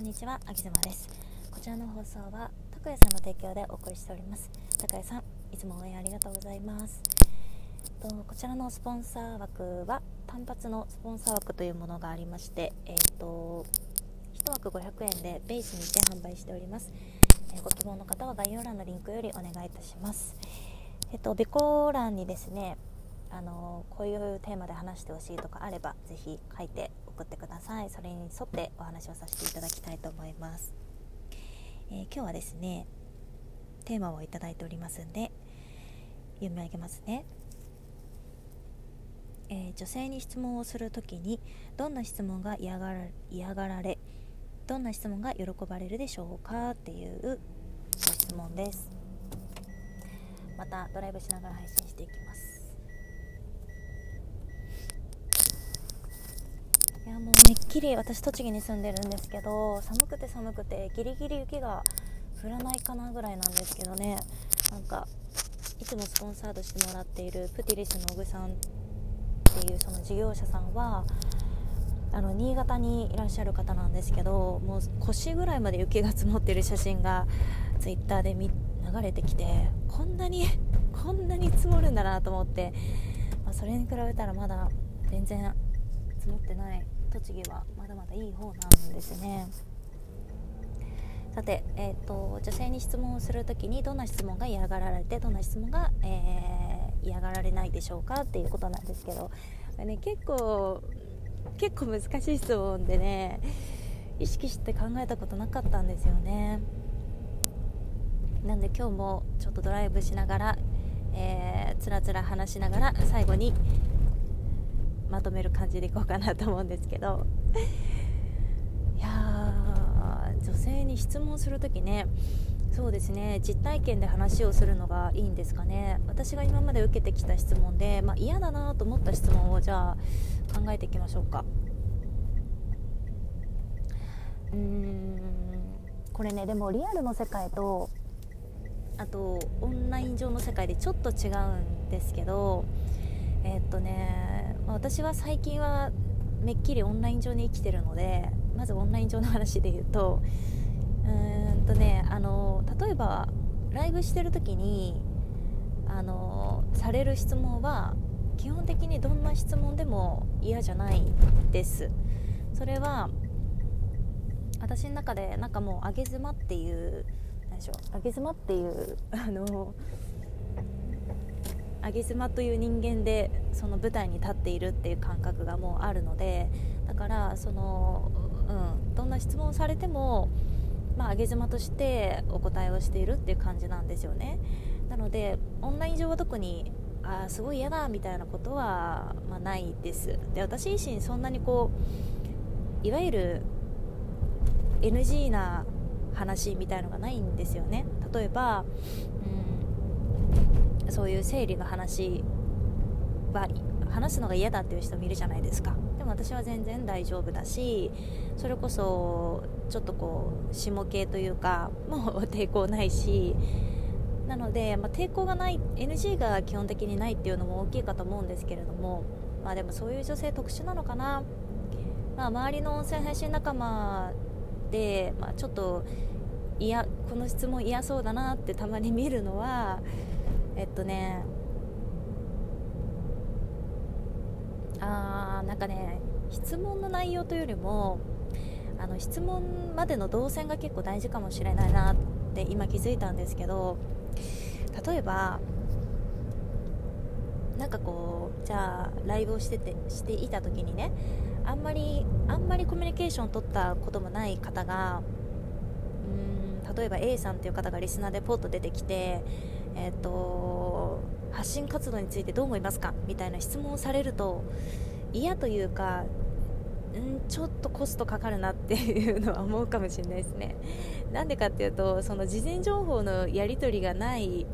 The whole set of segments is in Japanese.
こんにちは、あきずまです。こちらの放送は拓也さんの提供でお送りしております。拓也さん、いつも応援ありがとうございます。とこちらのスポンサー枠は単発のスポンサー枠というものがありましてえっ、ー、と1枠500円でベースにて販売しております、えー、ご希望の方は概要欄のリンクよりお願いいたします。えっ、ー、と備考欄にですねあのこういうテーマで話してほしいとかあればぜひ書いて送ってくださいそれに沿ってお話をさせていただきたいと思います、えー、今日はですねテーマをいただいておりますんで読み上げますね、えー、女性に質問をするときにどんな質問が嫌がら嫌がられどんな質問が喜ばれるでしょうか？っていうご質問です。またドライブしながら配信していきますいやもうめっきり私栃木に住んでるんですけど寒くて寒くてギリギリ雪が降らないかなぐらいなんですけどね。なんかいつもスポンサードしてもらっているプティリスの小具さんっていうその事業者さんはあの新潟にいらっしゃる方なんですけどもう腰ぐらいまで雪が積もってる写真がツイッターで流れてきてこんなにこんなに積もるんだなと思って、まあ、それに比べたらまだ全然積もってない栃木はまだまだいい方なんですね。さて、えーと、女性に質問をする時にどんな質問が嫌がられてどんな質問が、えー、嫌がられないでしょうかっていうことなんですけど、ね、結構結構難しい質問でね意識して考えたことなかったんですよね。なんで今日もちょっとドライブしながら、えー、つらつら話しながら最後にまとめる感じでいこうかなと思うんですけど。いや女性に質問する時ねそうですね実体験で話をするのがいいんですかね。私が今まで受けてきた質問で、まあ、嫌だなと思った質問をじゃあ考えていきましょうか。うーんこれねでもリアルの世界とあとオンライン上の世界でちょっと違うんですけどえー、っとね私は最近はめっきりオンライン上に生きてるのでまずオンライン上の話で言うとうーんとねあの例えばライブしてる時にあのされる質問は基本的にどんな質問でも嫌じゃないです。それは私の中でなんかもう上げ妻っていう何でしょう上げ妻っていうあの上妻という人間でその舞台に立っているっていう感覚がもうあるのでだからその、うん、どんな質問をされても、まあ、上妻としてお答えをしているっていう感じなんですよね。なのでオンライン上は特にあすごい嫌だみたいなことは、まあ、ないです。で私自身そんなにこういわゆる NG な話みたいのがないんですよね。例えば、そういう生理の話は話すのが嫌だっていう人もいるじゃないですか。でも私は全然大丈夫だしそれこそちょっとこう下系というかもう抵抗ないしなので、まあ、抵抗がない NG が基本的にないっていうのも大きいかと思うんですけれどもまあでもそういう女性特殊なのかな、まあ、周りの音声配信仲間で、まあ、ちょっといやこの質問嫌そうだなってたまに見るのはえっとねあーなんかね質問の内容というよりもあの質問までの動線が結構大事かもしれないなって今気づいたんですけど例えばなんかこうじゃあライブをしててしていた時にねあんまりあんまりコミュニケーションを取ったこともない方がうーん例えば A さんっていう方がリスナーでポッと出てきてえーと、発信活動についてどう思いますか？みたいな質問をされると嫌というかんちょっとコストかかるなっていうのは思うかもしれないですね。なんでかっていうとその事前情報のやり取りがない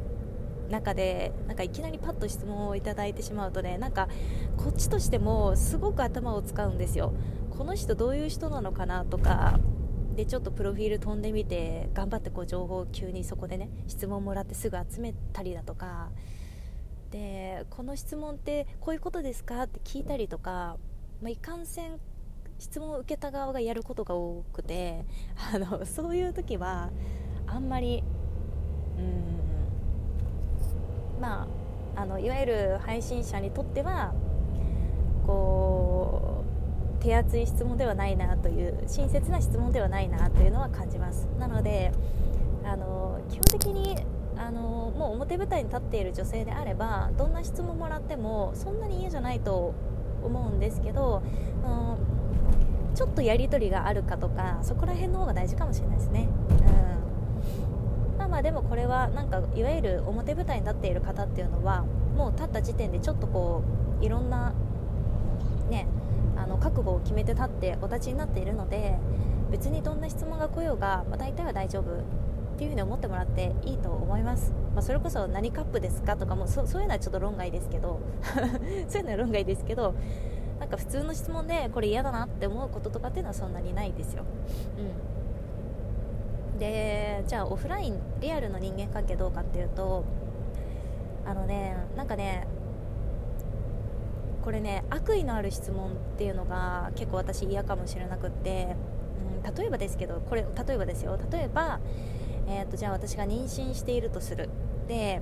中でなんかいきなりパッと質問をいただいてしまうとねなんかこっちとしてもすごく頭を使うんですよ。この人どういう人なのかなとかでちょっとプロフィール飛んでみて頑張ってこう情報を急にそこでね質問もらってすぐ集めたりだとかでこの質問ってこういうことですかって聞いたりとか、まあ、いかんせん質問を受けた側がやることが多くて あのそういう時はあんまりうんまああのいわゆる配信者にとってはこう手厚い質問ではないなという親切な質問ではないなというのは感じますなのであの基本的にあのもう表舞台に立っている女性であればどんな質問もらってもそんなに嫌じゃないと思うんですけど、うん、ちょっとやり取りがあるかとかそこら辺の方が大事かもしれないですね。うんまあ、まあでもこれはなんかいわゆる表舞台に立っている方っていうのはもう立った時点でちょっとこういろんなねあの覚悟を決めて立ってお立ちになっているので別にどんな質問が来ようが、まあ、大体は大丈夫っていうふうに思ってもらっていいと思います、まあ、それこそ何カップですかとかもそそういうのはちょっと論外ですけど そういうのは論外ですけどなんか普通の質問でこれ嫌だなって思うこととかっていうのはそんなにないですよ、うん、でじゃあオフラインリアルの人間関係どうかっていうとあのねなんかねこれね悪意のある質問っていうのが結構私嫌かもしれなくって、うん、例えばですけどこれ例えばですよ。例えばえーと、じゃあ私が妊娠しているとする。で、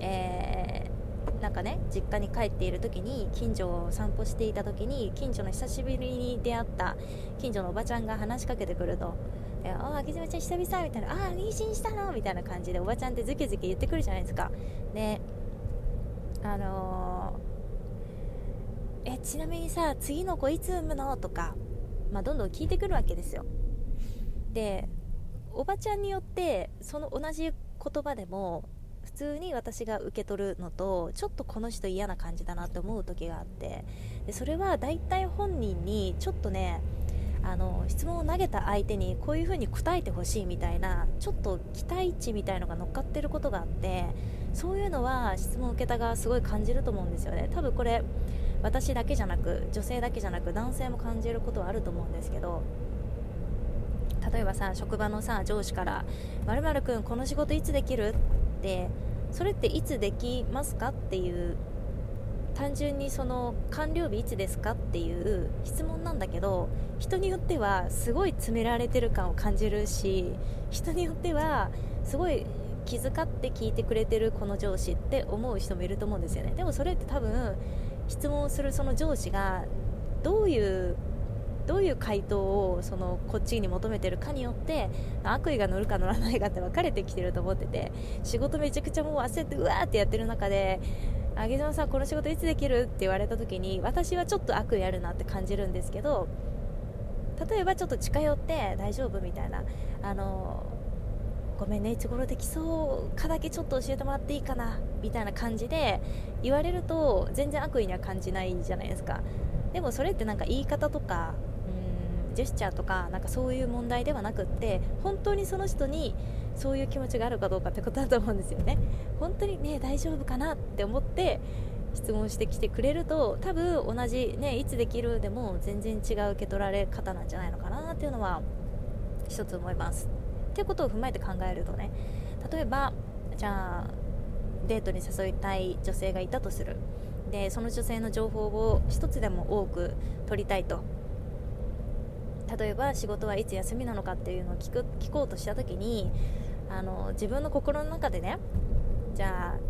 えー、なんかね実家に帰っている時に近所を散歩していた時に近所の久しぶりに出会った近所のおばちゃんが話しかけてくると「ああ木島ちゃん久々」みたいな「ああ妊娠したの?」みたいな感じでおばちゃんってズケズケ言ってくるじゃないですか。であの、えちなみにさ次の子いつ産むの？とか、まあ、どんどん聞いてくるわけですよ。でおばちゃんによってその同じ言葉でも普通に私が受け取るのとちょっとこの人嫌な感じだなって思う時があってでそれは大体本人にちょっとねあの質問を投げた相手にこういう風に答えてほしいみたいなちょっと期待値みたいのが乗っかってることがあってそういうのは質問を受けた側すごい感じると思うんですよね。多分これ私だけじゃなく女性だけじゃなく男性も感じることはあると思うんですけど例えばさ職場のさ上司から「まるくんこの仕事いつできる?」ってそれっていつできますか？っていう単純にその完了日いつですか？っていう質問なんだけど人によってはすごい詰められてる感を感じるし人によってはすごい気遣って聞いてくれてるこの上司って思う人もいると思うんですよね。でもそれって多分質問するその上司がどういうどういう回答をそのこっちに求めてるかによって悪意が乗るか乗らないかって分かれてきてると思ってて仕事めちゃくちゃもう焦ってうわーってやってる中であげ島さんこの仕事いつできるって言われた時に私はちょっと悪意あるなって感じるんですけど例えばちょっと近寄って大丈夫みたいなあのごめんねいつ頃できそうかだけちょっと教えてもらっていいかなみたいな感じで言われると全然悪意には感じないじゃないですか。でもそれってなんか言い方とかうんジェスチャーとかなんかそういう問題ではなくって本当にその人にそういう気持ちがあるかどうかってことだと思うんですよね。本当にね大丈夫かなって思って質問してきてくれると多分同じねいつできるでも全然違う受け取られ方なんじゃないのかなっていうのは一つ思います。っていうことを踏まえて考えるとね例えばじゃあデートに誘いたい女性がいたとする。でその女性の情報を1つでも多く取りたいと。例えば仕事はいつ休みなのかっていうのを聞く聞こうとした時にあの自分の心の中でねじゃあ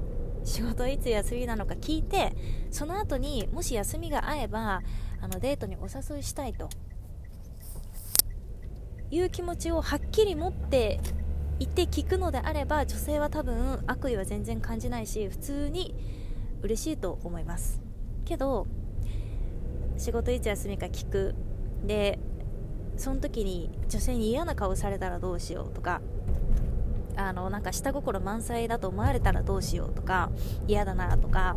仕事いつ休みなのか聞いてその後にもし休みが合えばあのデートにお誘いしたいと。いう気持ちをはっきり持っていて聞くのであれば女性は多分悪意は全然感じないし普通に嬉しいと思います。けど仕事いつ休みか聞くでその時に女性に嫌な顔されたらどうしようとかあのなんか下心満載だと思われたらどうしようとか嫌だなとか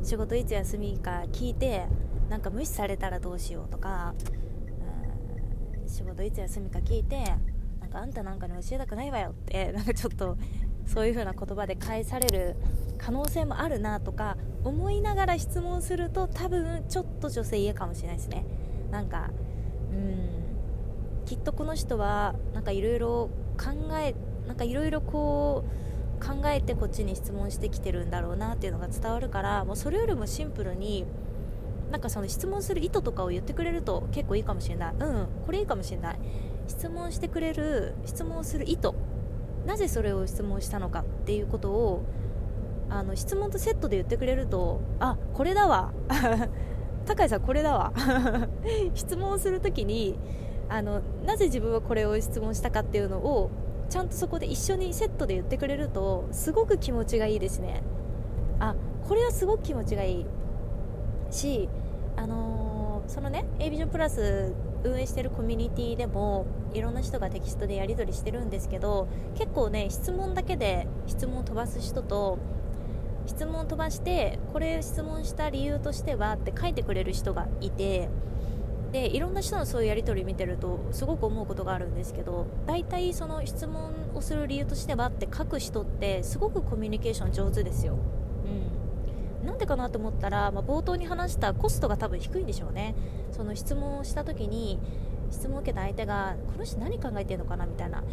うん仕事いつ休みか聞いてなんか無視されたらどうしようとか仕事いつ休みか聞いてなんかあんたなんかに教えたくないわよって なんかちょっとそういう風な言葉で返される可能性もあるなとか思いながら質問すると多分ちょっと女性嫌かもしれないですね。なんかうんきっとこの人はなんかいろいろ考えなんかいろいろこう考えてこっちに質問してきてるんだろうなっていうのが伝わるからもうそれよりもシンプルになんかその質問する意図とかを言ってくれると結構いいかもしれない。うんこれいいかもしれない。質問してくれる質問する意図。なぜそれを質問したのかっていうことをあの質問とセットで言ってくれるとあこれだわ。高井さんこれだわ。質問するときにあのなぜ自分はこれを質問したかっていうのをちゃんとそこで一緒にセットで言ってくれるとすごく気持ちがいいですね。あこれはすごく気持ちがいい。しあのー、そのね a ビジョンプラス運営してるコミュニティでもいろんな人がテキストでやり取りしてるんですけど結構ね質問だけで質問を飛ばす人と質問を飛ばしてこれ質問した理由としてはって書いてくれる人がいてでいろんな人のそういうやり取り見てるとすごく思うことがあるんですけど大体その質問をする理由としてはって書く人ってすごくコミュニケーション上手ですよ。なんでかなと思ったら、まあ、冒頭に話したコストが多分低いんでしょうね。その質問をした時に質問を受けた相手がこの人何考えてるのかなみたいな。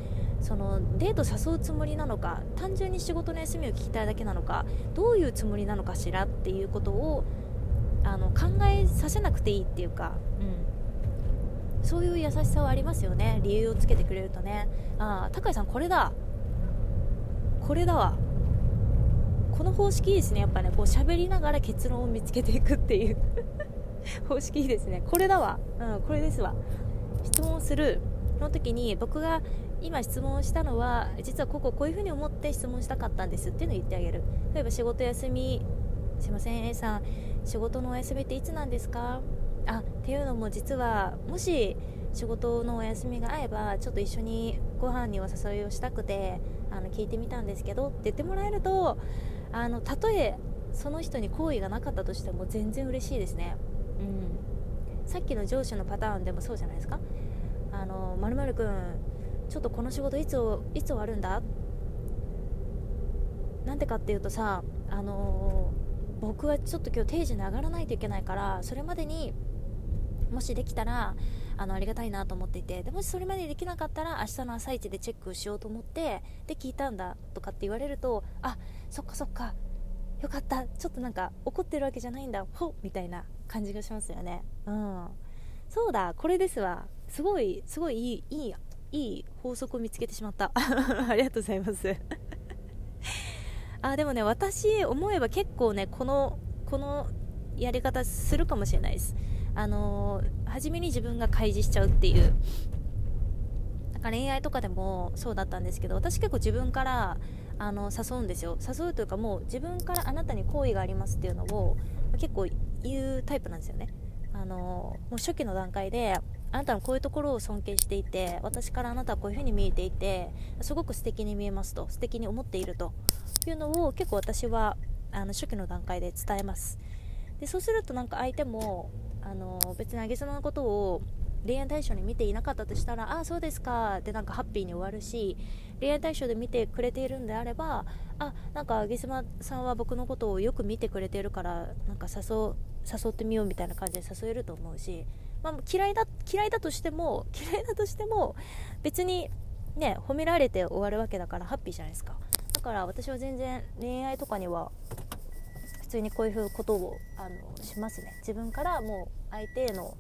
そのデート誘うつもりなのか単純に仕事の休みを聞きたいだけなのかどういうつもりなのかしらっていうことをあの考えさせなくていいっていうか、うん、そういう優しさはありますよね。理由をつけてくれるとね。ああ高井さんこれだ。これだわ。この方式いいですねやっぱねこう喋りながら結論を見つけていくっていう。方式いいですね。これだわ。うんこれですわ。質問する。その時に僕が今質問したのは実はこここういうふうに思って質問したかったんですっていうのを言ってあげる。例えば仕事休みすいません A さん仕事のお休みっていつなんですか？あっていうのも実はもし仕事のお休みが合えばちょっと一緒にご飯にお誘いをしたくてあの聞いてみたんですけどって言ってもらえるとあのたとえその人に好意がなかったとしても全然嬉しいですね、うん、さっきの上司のパターンでもそうじゃないですか。あの〇〇くんちょっとこの仕事いついつ終わるんだ？なんでかっていうとさあの僕はちょっと今日定時に上がらないといけないからそれまでにもしできたらあのありがたいなと思っていてでもしそれまでできなかったら明日の朝一でチェックしようと思ってで聞いたんだとかって言われるとあそっかそっかよかったちょっとなんか怒ってるわけじゃないんだほっみたいな感じがしますよね。うん。そうだこれですわ。すごいすごいいいいいいい法則を見つけてしまった。ありがとうございます。あでもね私思えば結構ねこのこのやり方するかもしれないです。あのー、初めに自分が開示しちゃうっていうなんか恋愛とかでもそうだったんですけど私結構自分からあの誘うんですよ。誘うというかもう自分からあなたに好意がありますっていうのを結構言うタイプなんですよね。あのもう初期の段階であなたのこういうところを尊敬していて私からあなたはこういうふうに見えていてすごく素敵に見えますと素敵に思っているというのを結構私はあの初期の段階で伝えます。でそうするとなんか相手もあの別にあげ妻のことを恋愛対象に見ていなかったとしたらああそうですかでなんかハッピーに終わるし恋愛対象で見てくれているんであればあなんかあげ妻さんは僕のことをよく見てくれているからなんか誘誘ってみようみたいな感じで誘えると思うしまあ、嫌いだ嫌いだとしても 嫌いだとしても別にね褒められて終わるわけだからハッピーじゃないですか。だから私は全然恋愛とかには通にこういうことをあのしますね。自分からもう相手への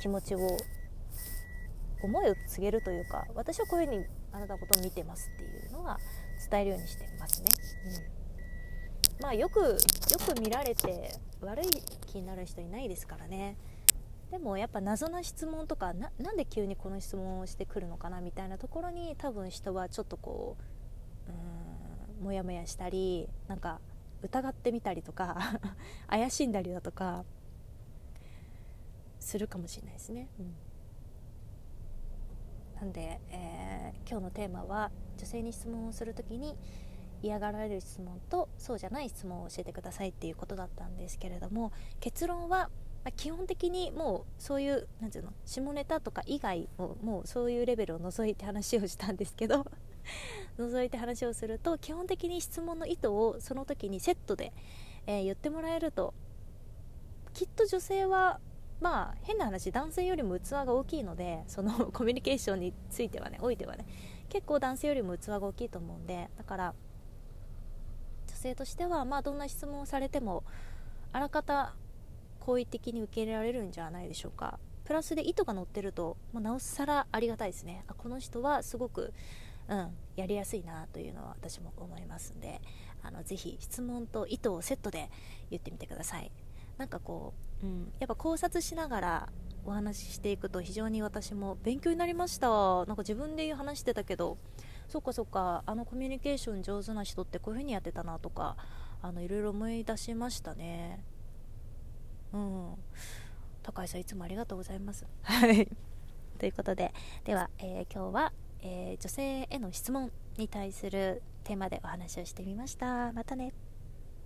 気持ちを思いを告げるというか私はこういうふうにあなたのことを見てますっていうのは伝えるようにしてますね、うん、まあよくよく見られて悪い気になる人いないですからね。でもやっぱ謎な質問とかななんで急にこの質問をしてくるのかなみたいなところに多分人はちょっとこううんモヤモヤしたりなんか疑ってみたりとか 怪しんだりだとかするかもしれないですね。うん、なんで、えー、今日のテーマは女性に質問をする時に嫌がられる質問とそうじゃない質問を教えてくださいっていうことだったんですけれども結論はまあ、基本的にもうそういうなんていうの下ネタとか以外をもうそういうレベルを除いて話をしたんですけど 除いて話をすると基本的に質問の意図をその時にセットで、えー、言ってもらえると。きっと女性はまあ変な話男性よりも器が大きいのでその コミュニケーションについてはねおいてはね結構男性よりも器が大きいと思うんでだから女性としてはまあどんな質問をされてもあらかた好意的に受け入れられるんじゃないでしょうか。プラスで意図が乗ってると、まあ、なおさらありがたいですね。あこの人はすごく、うん、やりやすいなというのは私も思いますんであのぜひ質問と意図をセットで言ってみてください。なんかこう、うん、やっぱ考察しながらお話ししていくと非常に私も勉強になりました。なんか自分で話してたけどそっかそっかあのコミュニケーション上手な人ってこういう風にやってたなとかあのいろいろ思い出しましたね。うん。高井さんいつもありがとうございます。はい。ということででは、えー、今日は、えー、女性への質問に対するテーマでお話をしてみました。またね。